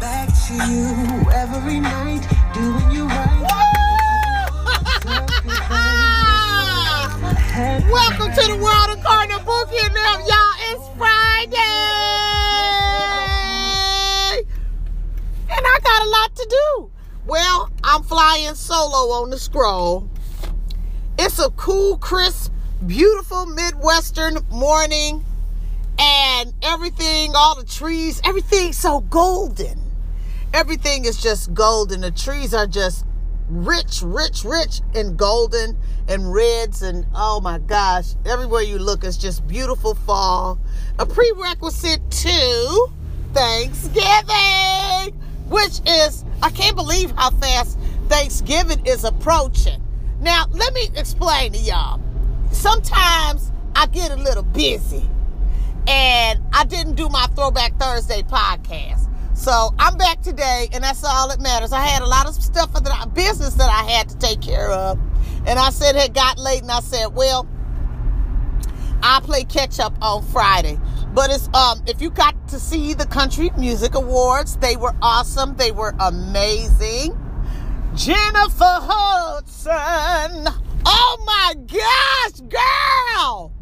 back to you every night, doing you right. Welcome to the world of Cardinal Bookie and y'all. It's Friday. And I got a lot to do. Well, I'm flying solo on the scroll. It's a cool, crisp, beautiful Midwestern morning. And everything, all the trees, everything's so golden. Everything is just golden. The trees are just rich, rich, rich and golden and reds and oh my gosh, everywhere you look is just beautiful fall. A prerequisite to Thanksgiving, which is I can't believe how fast Thanksgiving is approaching. Now, let me explain to y'all. Sometimes I get a little busy and I didn't do my Throwback Thursday podcast. So I'm back today, and that's all that matters. I had a lot of stuff for the business that I had to take care of, and I said it got late, and I said, well, I'll play catch up on Friday. But it's um if you got to see the Country Music Awards, they were awesome. They were amazing. Jennifer Hudson. Oh my gosh, girl.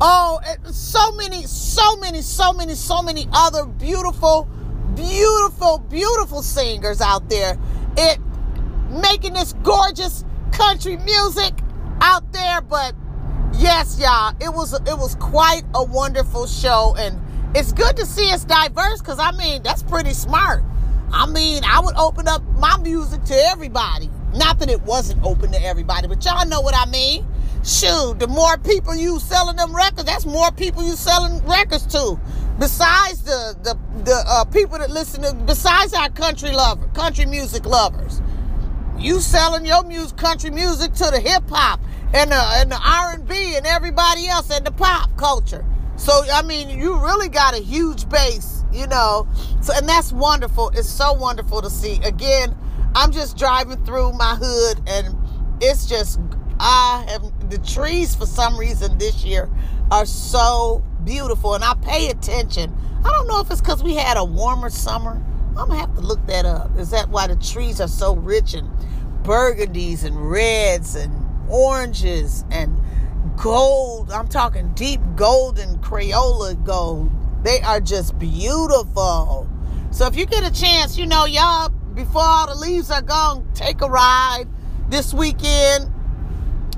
Oh, so many, so many, so many, so many other beautiful beautiful, beautiful singers out there. It making this gorgeous country music out there. But yes, y'all, it was it was quite a wonderful show, and it's good to see it's diverse. Cause I mean, that's pretty smart. I mean, I would open up my music to everybody. Not that it wasn't open to everybody, but y'all know what I mean. Shoot, the more people you selling them records, that's more people you selling records to. Besides the the, the uh, people that listen to besides our country lover country music lovers. You selling your music country music to the hip hop and the and the R&B and everybody else and the pop culture. So I mean you really got a huge base you know. So and that's wonderful. It's so wonderful to see. Again I'm just driving through my hood and it's just I have the trees for some reason this year are so beautiful, and I pay attention. I don't know if it's because we had a warmer summer. I'm gonna have to look that up. Is that why the trees are so rich in burgundies and reds and oranges and gold? I'm talking deep golden Crayola gold. They are just beautiful. So if you get a chance, you know, y'all, before all the leaves are gone, take a ride this weekend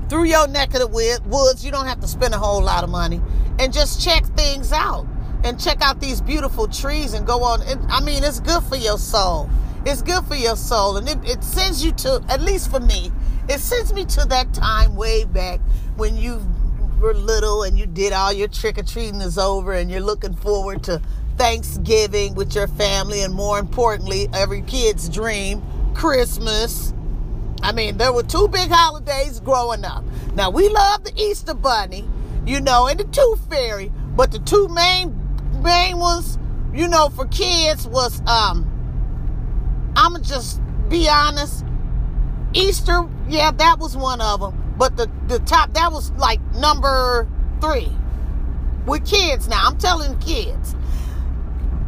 through your neck of the woods. You don't have to spend a whole lot of money and just check things out and check out these beautiful trees and go on. I mean, it's good for your soul. It's good for your soul. And it, it sends you to, at least for me, it sends me to that time way back when you were little and you did all your trick or treating is over and you're looking forward to Thanksgiving with your family and more importantly, every kid's dream, Christmas. I mean, there were two big holidays growing up. Now, we love the Easter Bunny, you know, and the Tooth Fairy, but the two main main ones, you know, for kids was um I'ma just be honest. Easter, yeah, that was one of them. But the the top that was like number 3 with kids now. I'm telling kids.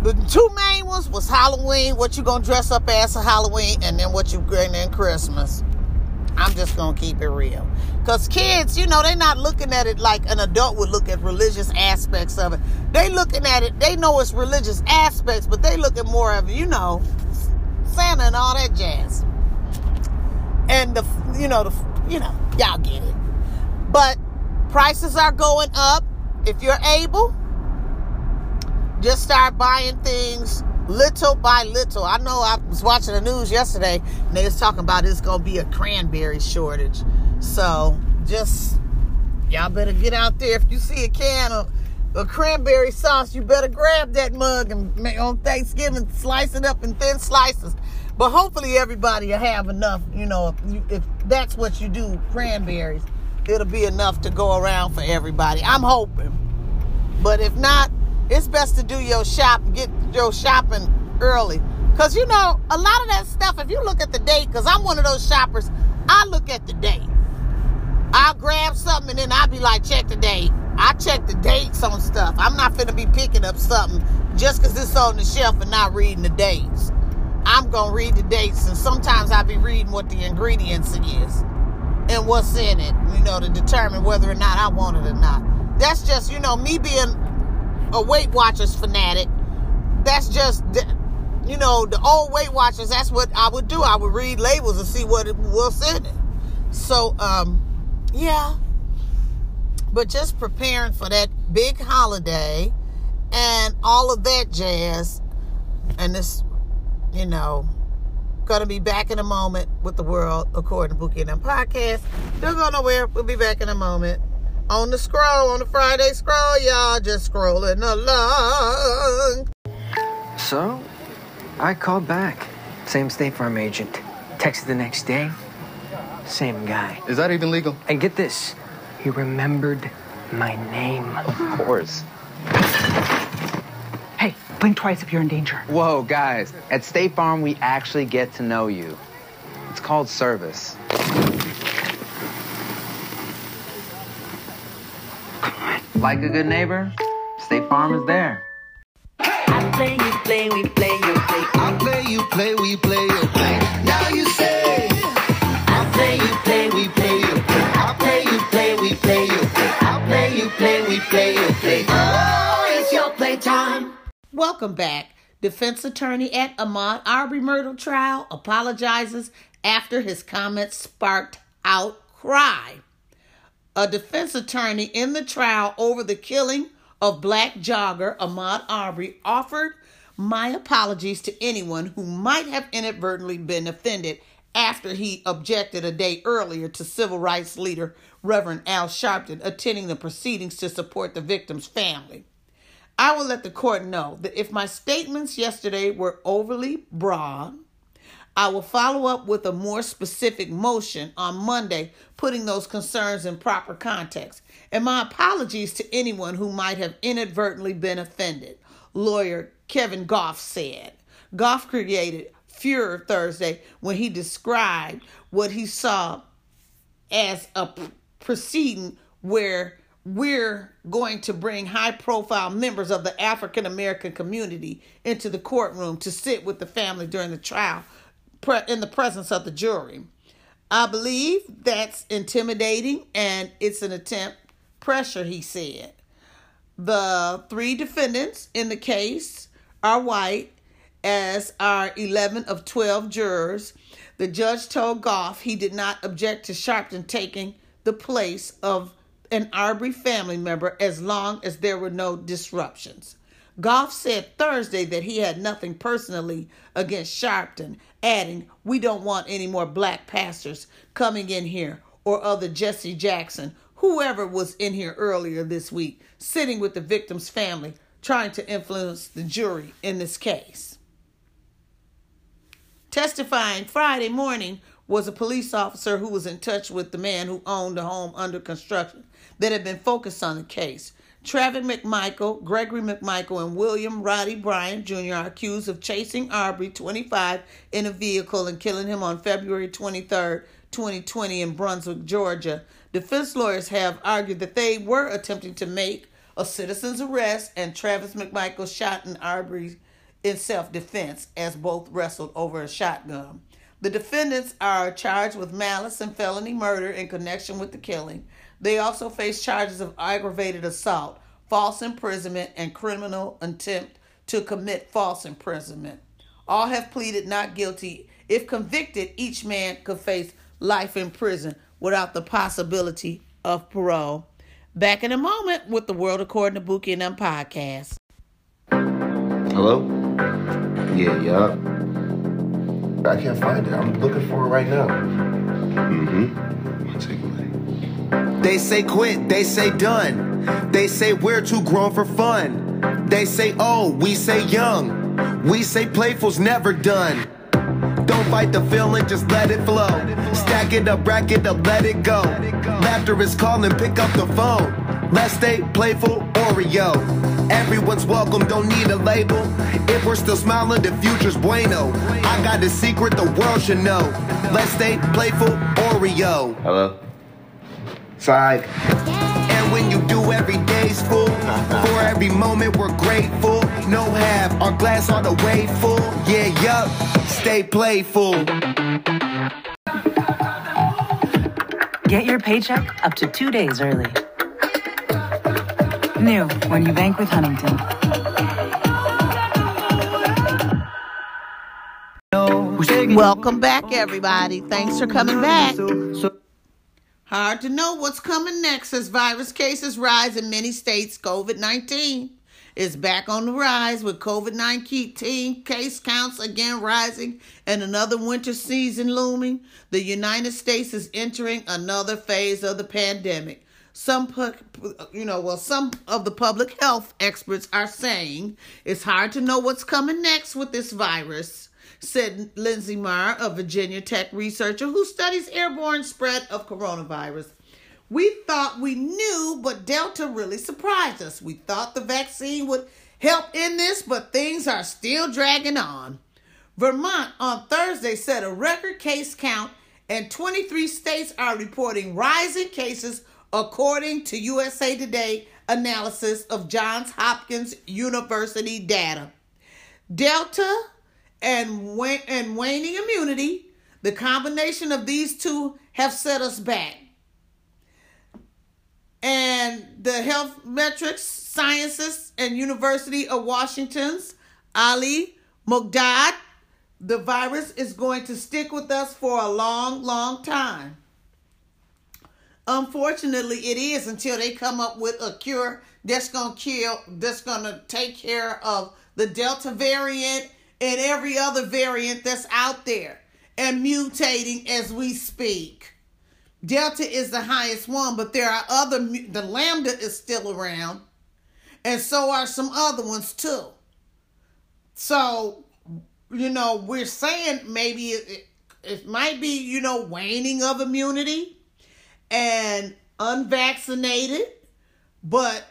The two main ones was Halloween, what you gonna dress up as for Halloween, and then what you and then Christmas. I'm just gonna keep it real. Cause kids, you know, they're not looking at it like an adult would look at religious aspects of it. They looking at it, they know it's religious aspects, but they look at more of, you know, Santa and all that jazz. And the you know, the you know, y'all get it. But prices are going up. If you're able, just start buying things little by little. I know I was watching the news yesterday and they was talking about it's gonna be a cranberry shortage. So just y'all better get out there. If you see a can of, of cranberry sauce, you better grab that mug and on Thanksgiving slice it up in thin slices. But hopefully everybody will have enough. You know, if, you, if that's what you do, cranberries, it'll be enough to go around for everybody. I'm hoping. But if not, it's best to do your shop, get your shopping early. Because, you know, a lot of that stuff, if you look at the date, because I'm one of those shoppers, I look at the date. I'll grab something and then I'll be like, check the date. I check the dates on stuff. I'm not finna be picking up something just because it's on the shelf and not reading the dates. I'm gonna read the dates, and sometimes I be reading what the ingredients is and what's in it, you know, to determine whether or not I want it or not. That's just, you know, me being a Weight Watchers fanatic. That's just, you know, the old Weight Watchers. That's what I would do. I would read labels and see what it was in it. So, um, yeah. But just preparing for that big holiday and all of that jazz, and this, you know, gonna be back in a moment with the world according to Bookie and them podcast. Don't go nowhere. We'll be back in a moment on the scroll on the Friday scroll, y'all. Just scrolling along. So, I called back. Same State Farm agent. Texted the next day. Same guy. Is that even legal? And get this, he remembered my name. Of course. Hey, blink twice if you're in danger. Whoa, guys. At State Farm, we actually get to know you. It's called service. Like a good neighbor, State Farm is there. I play, you play, we play, you play. I play, you play, we play, you play. Now you say. I play, you play, we play, you play. I play, you play, we play, you play. I play, you play, we play, you play. Oh, it's your playtime. Welcome back. Defense attorney at Ahmaud Arbery murder trial apologizes after his comments sparked outcry. A defense attorney in the trial over the killing of black jogger Ahmaud Arbery offered my apologies to anyone who might have inadvertently been offended after he objected a day earlier to civil rights leader Reverend Al Sharpton attending the proceedings to support the victim's family. I will let the court know that if my statements yesterday were overly broad, I will follow up with a more specific motion on Monday, putting those concerns in proper context. And my apologies to anyone who might have inadvertently been offended, lawyer Kevin Gough said. Gough created furor Thursday when he described what he saw as a proceeding where we're going to bring high profile members of the African American community into the courtroom to sit with the family during the trial in the presence of the jury. I believe that's intimidating and it's an attempt pressure, he said. The three defendants in the case are white, as are 11 of 12 jurors. The judge told Gough he did not object to Sharpton taking the place of an Arbery family member as long as there were no disruptions. Gough said Thursday that he had nothing personally against Sharpton, adding, We don't want any more black pastors coming in here or other Jesse Jackson, whoever was in here earlier this week, sitting with the victim's family, trying to influence the jury in this case. Testifying Friday morning was a police officer who was in touch with the man who owned the home under construction that had been focused on the case. Travis McMichael, Gregory McMichael, and William Roddie Bryant Jr. are accused of chasing Arbery, 25, in a vehicle and killing him on February 23, 2020, in Brunswick, Georgia. Defense lawyers have argued that they were attempting to make a citizen's arrest, and Travis McMichael shot an Arbery in self defense as both wrestled over a shotgun. The defendants are charged with malice and felony murder in connection with the killing. They also face charges of aggravated assault, false imprisonment, and criminal attempt to commit false imprisonment. All have pleaded not guilty. If convicted, each man could face life in prison without the possibility of parole. Back in a moment with the World According to Bookie and them podcast. Hello? Yeah, yup. I can't find it. I'm looking for it right now. Mm-hmm. A look. They say quit, they say done. They say we're too grown for fun. They say oh, we say young. We say playful's never done. Don't fight the feeling, just let it flow. Stack it up, rack it up, let it go. Laughter is calling, pick up the phone. Let's stay playful, Oreo. Everyone's welcome, don't need a label. If we're still smiling, the future's bueno. I got a secret the world should know. Let's stay playful, Oreo. Hello? Side. And when you do every day tasteful. For every moment we're grateful. No half, our glass all the way full. Yeah, yup, stay playful. Get your paycheck up to two days early. New when you bank with Huntington. Welcome back, everybody. Thanks for coming back. Hard to know what's coming next as virus cases rise in many states. COVID 19 is back on the rise with COVID 19 case counts again rising and another winter season looming. The United States is entering another phase of the pandemic. Some, you know, well, some of the public health experts are saying it's hard to know what's coming next with this virus said Linsey Marr, a Virginia Tech researcher who studies airborne spread of coronavirus. We thought we knew, but Delta really surprised us. We thought the vaccine would help in this, but things are still dragging on. Vermont on Thursday set a record case count, and 23 states are reporting rising cases, according to USA Today analysis of Johns Hopkins University data. Delta and, and waning immunity, the combination of these two have set us back. And the health metrics scientists and University of Washington's Ali Mokdad, the virus is going to stick with us for a long, long time. Unfortunately, it is until they come up with a cure that's gonna kill, that's gonna take care of the Delta variant and every other variant that's out there and mutating as we speak. Delta is the highest one, but there are other, the Lambda is still around, and so are some other ones too. So, you know, we're saying maybe it, it might be, you know, waning of immunity and unvaccinated, but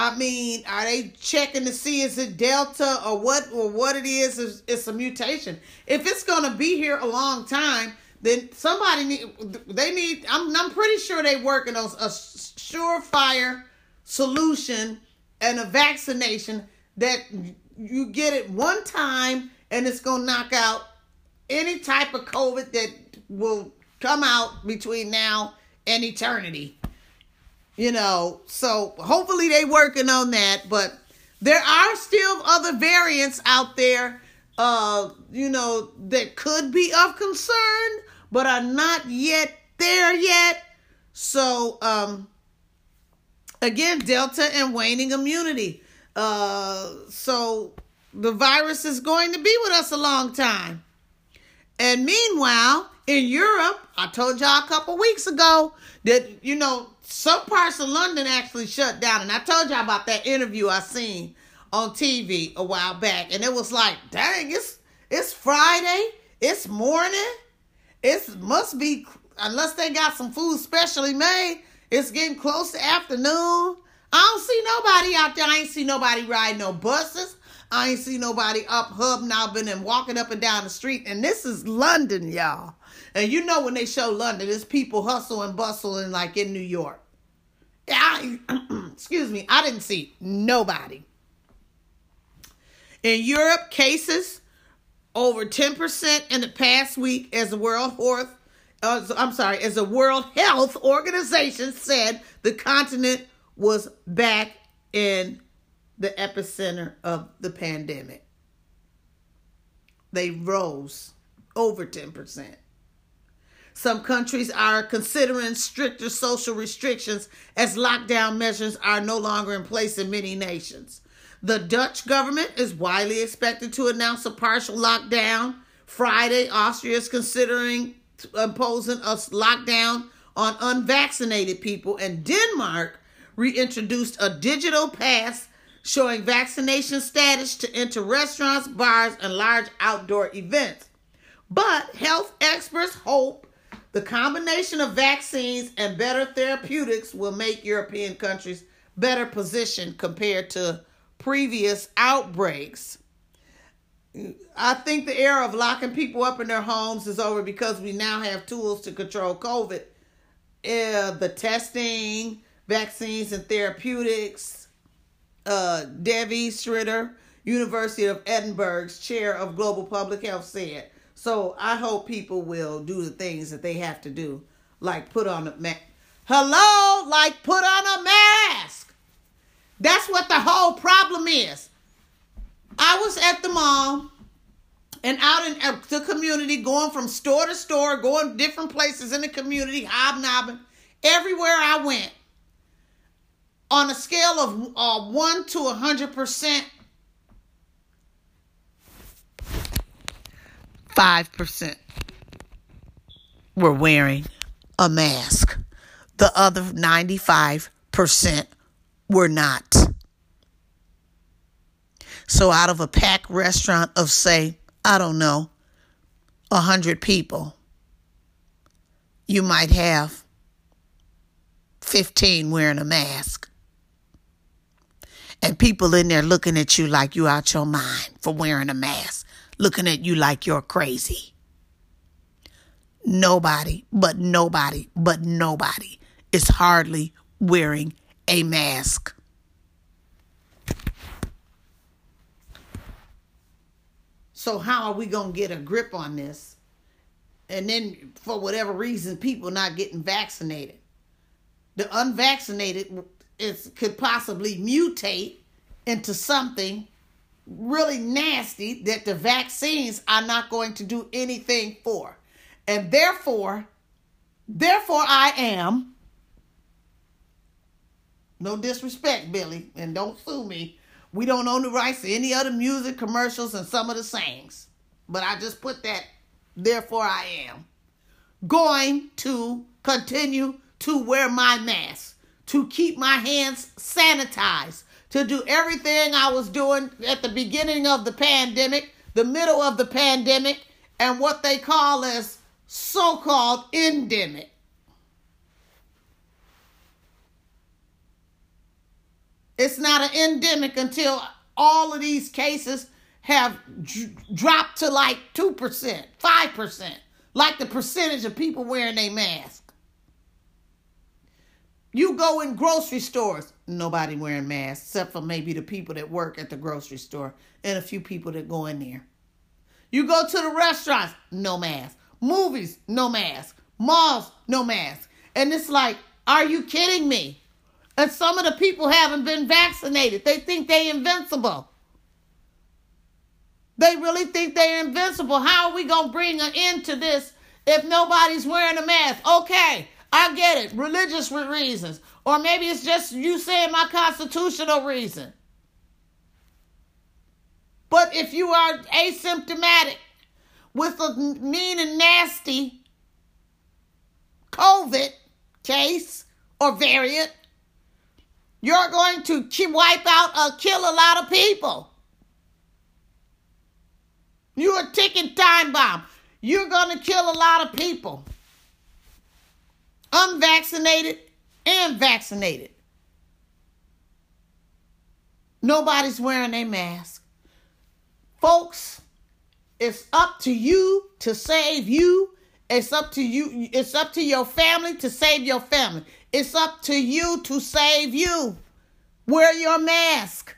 I mean, are they checking to see is it Delta or what or what it is? Is it's a mutation? If it's gonna be here a long time, then somebody need they need. I'm I'm pretty sure they working on a surefire solution and a vaccination that you get it one time and it's gonna knock out any type of COVID that will come out between now and eternity you know so hopefully they working on that but there are still other variants out there uh you know that could be of concern but are not yet there yet. So um again delta and waning immunity. Uh so the virus is going to be with us a long time. And meanwhile in europe i told y'all a couple weeks ago that you know some parts of London actually shut down. And I told y'all about that interview I seen on TV a while back. And it was like, dang, it's it's Friday, it's morning, it must be unless they got some food specially made, it's getting close to afternoon. I don't see nobody out there. I ain't see nobody riding no buses. I ain't see nobody up hobnobbing and walking up and down the street. And this is London, y'all. And you know when they show London, there's people hustle and bustling like in New York. I, excuse me, I didn't see nobody. In Europe, cases over 10% in the past week as the World Health, uh, I'm sorry, as the World Health Organization said the continent was back in the epicenter of the pandemic. They rose over 10%. Some countries are considering stricter social restrictions as lockdown measures are no longer in place in many nations. The Dutch government is widely expected to announce a partial lockdown. Friday, Austria is considering imposing a lockdown on unvaccinated people, and Denmark reintroduced a digital pass showing vaccination status to enter restaurants, bars, and large outdoor events. But health experts hope the combination of vaccines and better therapeutics will make European countries better positioned compared to previous outbreaks. I think the era of locking people up in their homes is over because we now have tools to control COVID. Uh, the testing, Vaccines and Therapeutics, uh, Devi Sridhar, University of Edinburgh's chair of global public health said. So I hope people will do the things that they have to do, like put on a mask. Hello, like put on a mask. That's what the whole problem is. I was at the mall and out in uh, the community, going from store to store, going different places in the community, hobnobbing. Everywhere I went, on a scale of uh, 1 to 100%, 5% were wearing a mask. The other 95% were not. So, out of a packed restaurant of, say, I don't know, 100 people, you might have 15 wearing a mask. And people in there looking at you like you out your mind for wearing a mask, looking at you like you're crazy. Nobody, but nobody, but nobody is hardly wearing a mask. So how are we going to get a grip on this? And then for whatever reason people not getting vaccinated. The unvaccinated is could possibly mutate into something really nasty that the vaccines are not going to do anything for. And therefore, therefore I am no disrespect, Billy, and don't sue me. We don't own the rights to any other music, commercials, and some of the sayings. But I just put that, therefore I am going to continue to wear my mask, to keep my hands sanitized, to do everything I was doing at the beginning of the pandemic, the middle of the pandemic, and what they call as so called endemic. It's not an endemic until all of these cases have d- dropped to like 2%, 5%, like the percentage of people wearing a mask. You go in grocery stores, nobody wearing masks, except for maybe the people that work at the grocery store and a few people that go in there. You go to the restaurants, no mask. Movies, no mask. Malls, no mask. And it's like, are you kidding me? And some of the people haven't been vaccinated. They think they're invincible. They really think they're invincible. How are we going to bring an end to this if nobody's wearing a mask? Okay, I get it. Religious reasons. Or maybe it's just you saying my constitutional reason. But if you are asymptomatic with a mean and nasty COVID case or variant, you're going to wipe out or kill a lot of people. You're a ticking time bomb. You're going to kill a lot of people. Unvaccinated and vaccinated. Nobody's wearing a mask. Folks, it's up to you to save you. It's up to you. It's up to your family to save your family. It's up to you to save you. Wear your mask.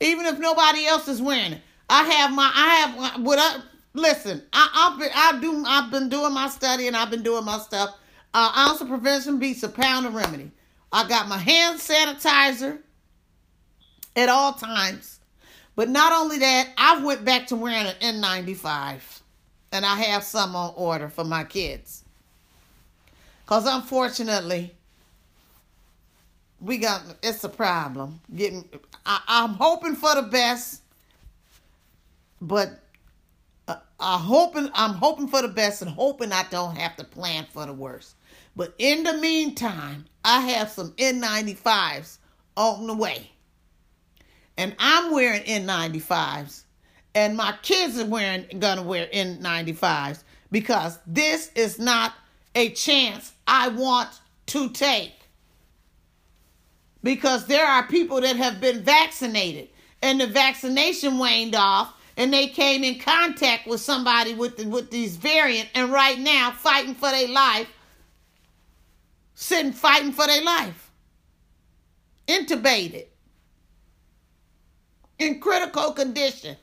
Even if nobody else is wearing it. I have my I have what I listen, I I've been I do I've been doing my study and I've been doing my stuff. Uh, ounce of prevention beats a pound of remedy. I got my hand sanitizer at all times. But not only that, I went back to wearing an N95. And I have some on order for my kids. Because unfortunately, we got it's a problem. Getting I, I'm hoping for the best, but uh, I hoping I'm hoping for the best and hoping I don't have to plan for the worst. But in the meantime, I have some N95s on the way. And I'm wearing N95s. And my kids are wearing gonna wear N95s because this is not a chance I want to take. Because there are people that have been vaccinated and the vaccination waned off and they came in contact with somebody with the, with these variant and right now fighting for their life sitting fighting for their life intubated, in critical condition.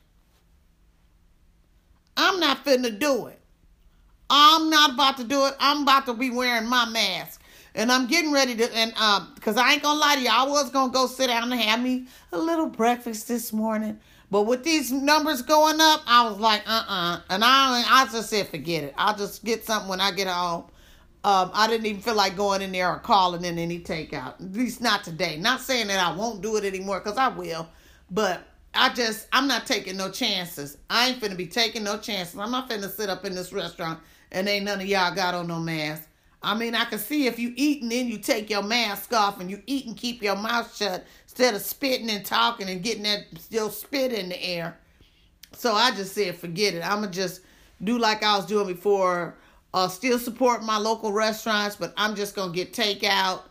I'm not finna do it. I'm not about to do it. I'm about to be wearing my mask. And I'm getting ready to, and um, because I ain't gonna lie to you, I was gonna go sit down and have me a little breakfast this morning. But with these numbers going up, I was like, uh uh And I, I just said, forget it. I'll just get something when I get home. Um, I didn't even feel like going in there or calling in any takeout. At least not today. Not saying that I won't do it anymore, because I will. But I just, I'm not taking no chances. I ain't finna be taking no chances. I'm not finna sit up in this restaurant and ain't none of y'all got on no mask. I mean, I can see if you eat and then you take your mask off and you eat and keep your mouth shut instead of spitting and talking and getting that still spit in the air. So I just said, forget it. I'm going to just do like I was doing before. Uh, still support my local restaurants, but I'm just to get takeout.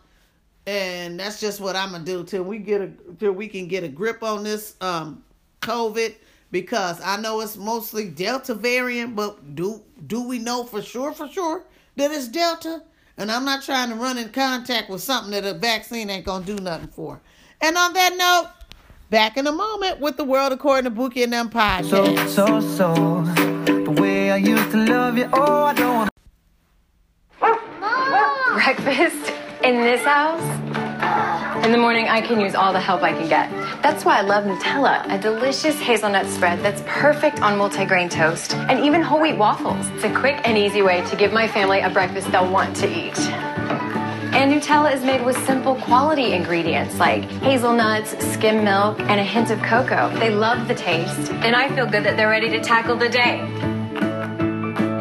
And that's just what I'm to do till we get a till we can get a grip on this um COVID because I know it's mostly Delta variant, but do do we know for sure for sure that it's Delta? And I'm not trying to run in contact with something that a vaccine ain't gonna do nothing for. And on that note, back in a moment with the world according to Bookie and Empire. So, so, so, the way I used to love you, oh, I don't Breakfast in this house? In the morning, I can use all the help I can get. That's why I love Nutella, a delicious hazelnut spread that's perfect on multigrain toast and even whole wheat waffles. It's a quick and easy way to give my family a breakfast they'll want to eat. And Nutella is made with simple quality ingredients like hazelnuts, skim milk, and a hint of cocoa. They love the taste, and I feel good that they're ready to tackle the day.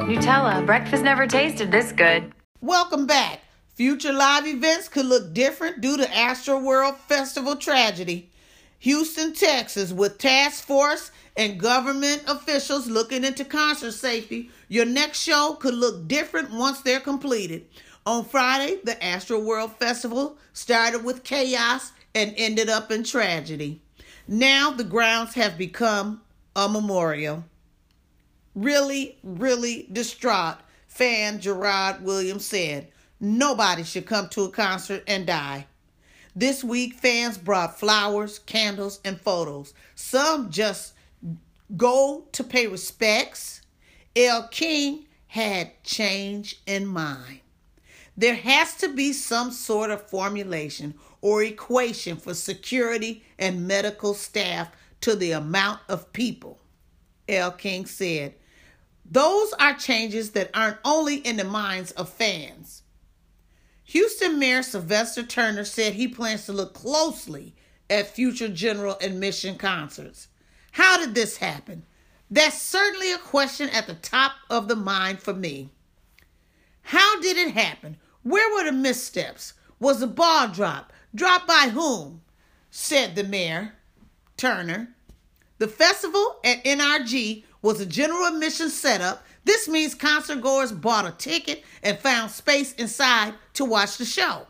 Nutella, breakfast never tasted this good. Welcome back. Future live events could look different due to Astroworld Festival tragedy. Houston, Texas, with task force and government officials looking into concert safety, your next show could look different once they're completed. On Friday, the Astroworld Festival started with chaos and ended up in tragedy. Now the grounds have become a memorial. Really, really distraught, fan Gerard Williams said. Nobody should come to a concert and die. This week, fans brought flowers, candles, and photos. Some just go to pay respects. El King had change in mind. There has to be some sort of formulation or equation for security and medical staff to the amount of people, L. King said. Those are changes that aren't only in the minds of fans. Houston Mayor Sylvester Turner said he plans to look closely at future general admission concerts. How did this happen? That's certainly a question at the top of the mind for me. How did it happen? Where were the missteps? Was the ball dropped? Dropped by whom? said the mayor, Turner. The festival at NRG was a general admission setup this means concert goers bought a ticket and found space inside to watch the show.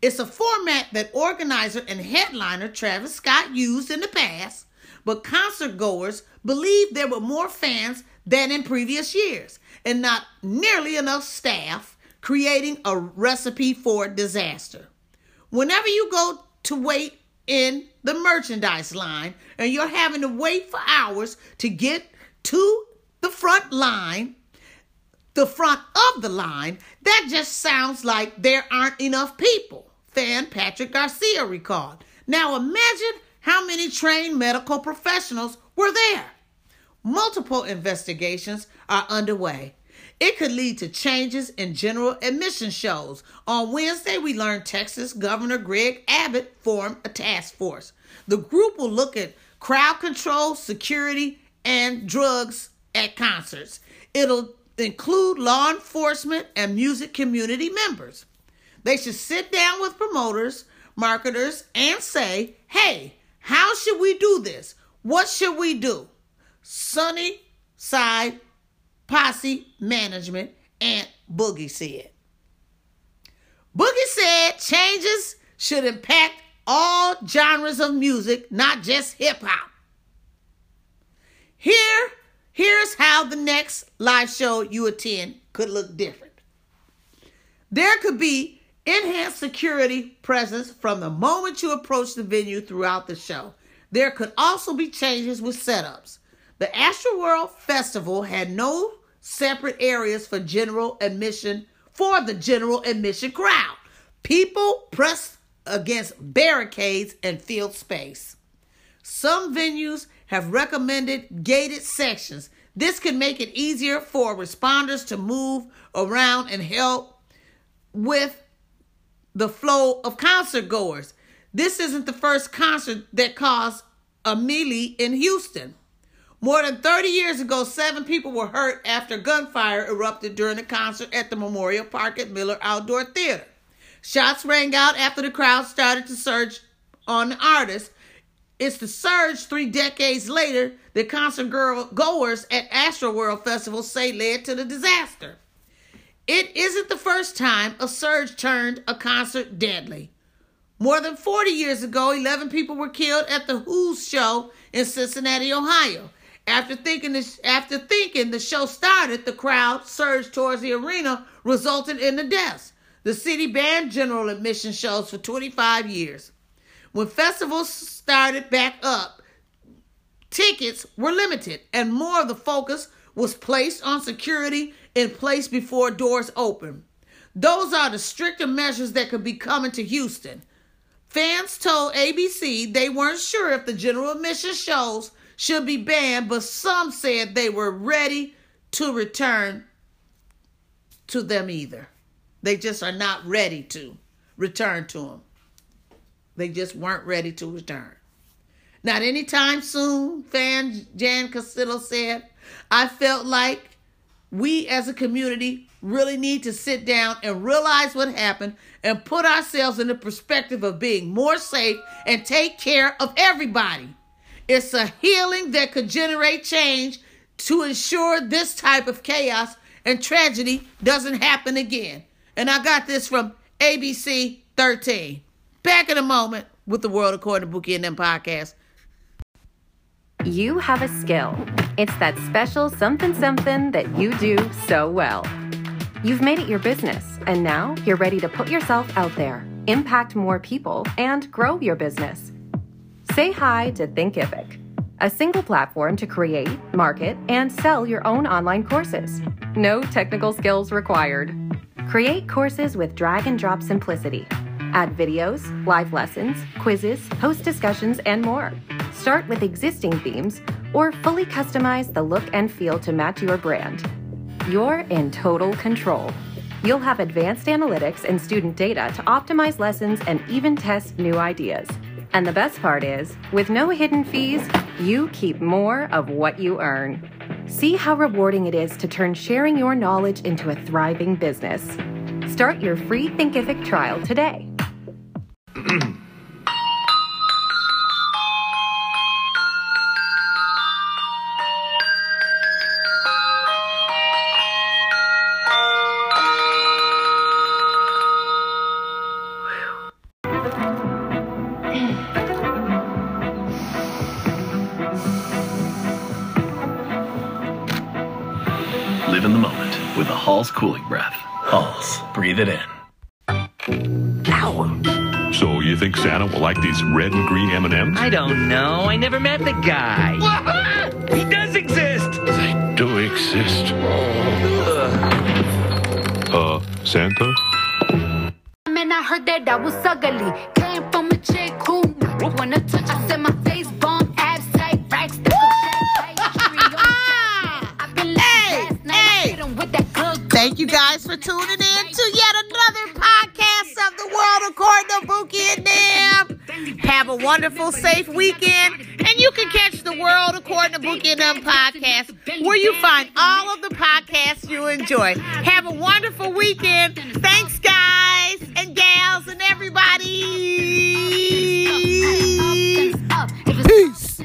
It's a format that organizer and headliner Travis Scott used in the past, but concert goers believe there were more fans than in previous years and not nearly enough staff, creating a recipe for disaster. Whenever you go to wait in the merchandise line and you're having to wait for hours to get to the front line, the front of the line, that just sounds like there aren't enough people. Fan Patrick Garcia recalled. Now imagine how many trained medical professionals were there. Multiple investigations are underway. It could lead to changes in general admission shows. On Wednesday, we learned Texas Governor Greg Abbott formed a task force. The group will look at crowd control, security, and drugs at concerts. It'll include law enforcement and music community members. They should sit down with promoters, marketers, and say, hey, how should we do this? What should we do? Sunny Side Posse Management and Boogie said. Boogie said changes should impact all genres of music, not just hip hop. Here Here's how the next live show you attend could look different. There could be Enhanced security presence from the moment you approach the venue throughout the show. There could also be changes with setups. The Astroworld Festival had no separate areas for general admission for the general admission crowd. People pressed against barricades and filled space. Some venues have recommended gated sections. This can make it easier for responders to move around and help with the flow of concert goers. This isn't the first concert that caused a melee in Houston. More than 30 years ago, seven people were hurt after gunfire erupted during a concert at the Memorial Park at Miller Outdoor Theater. Shots rang out after the crowd started to surge on the artist. It's the surge three decades later that concert girl goers at Astroworld Festival say led to the disaster. It isn't the first time a surge turned a concert deadly. More than 40 years ago, 11 people were killed at the Who's show in Cincinnati, Ohio. After thinking, this, after thinking the show started, the crowd surged towards the arena, resulting in the deaths. The city banned general admission shows for 25 years. When festivals started back up, tickets were limited, and more of the focus was placed on security in place before doors open. Those are the stricter measures that could be coming to Houston. Fans told ABC they weren't sure if the general admission shows should be banned, but some said they were ready to return to them either. They just are not ready to return to them. They just weren't ready to return. Not anytime soon, fan Jan Castillo said. I felt like we as a community really need to sit down and realize what happened and put ourselves in the perspective of being more safe and take care of everybody. It's a healing that could generate change to ensure this type of chaos and tragedy doesn't happen again. And I got this from ABC 13. Back in a moment with the World According to Bookie and them podcast. You have a skill. It's that special something something that you do so well. You've made it your business, and now you're ready to put yourself out there, impact more people, and grow your business. Say hi to Thinkific, a single platform to create, market, and sell your own online courses. No technical skills required. Create courses with drag and drop simplicity. Add videos, live lessons, quizzes, host discussions, and more. Start with existing themes or fully customize the look and feel to match your brand. You're in total control. You'll have advanced analytics and student data to optimize lessons and even test new ideas. And the best part is, with no hidden fees, you keep more of what you earn. See how rewarding it is to turn sharing your knowledge into a thriving business. Start your free Thinkific trial today. Live in the moment with a Hall's cooling breath. Halls, breathe it in. So you think Santa will like these red and green M&Ms? I don't know. I never met the guy. he does exist. They do exist. Uh, Santa? Man, I heard that I was ugly. Came from a chick who wanna touch. I said my face bomb, abs tight, racks. Thank you guys for tuning in to yet Courtney Bookie and them. Have a wonderful, safe weekend. And you can catch the World According to Bookie and Them podcast, where you find all of the podcasts you enjoy. Have a wonderful weekend. Thanks, guys and gals and everybody. Peace.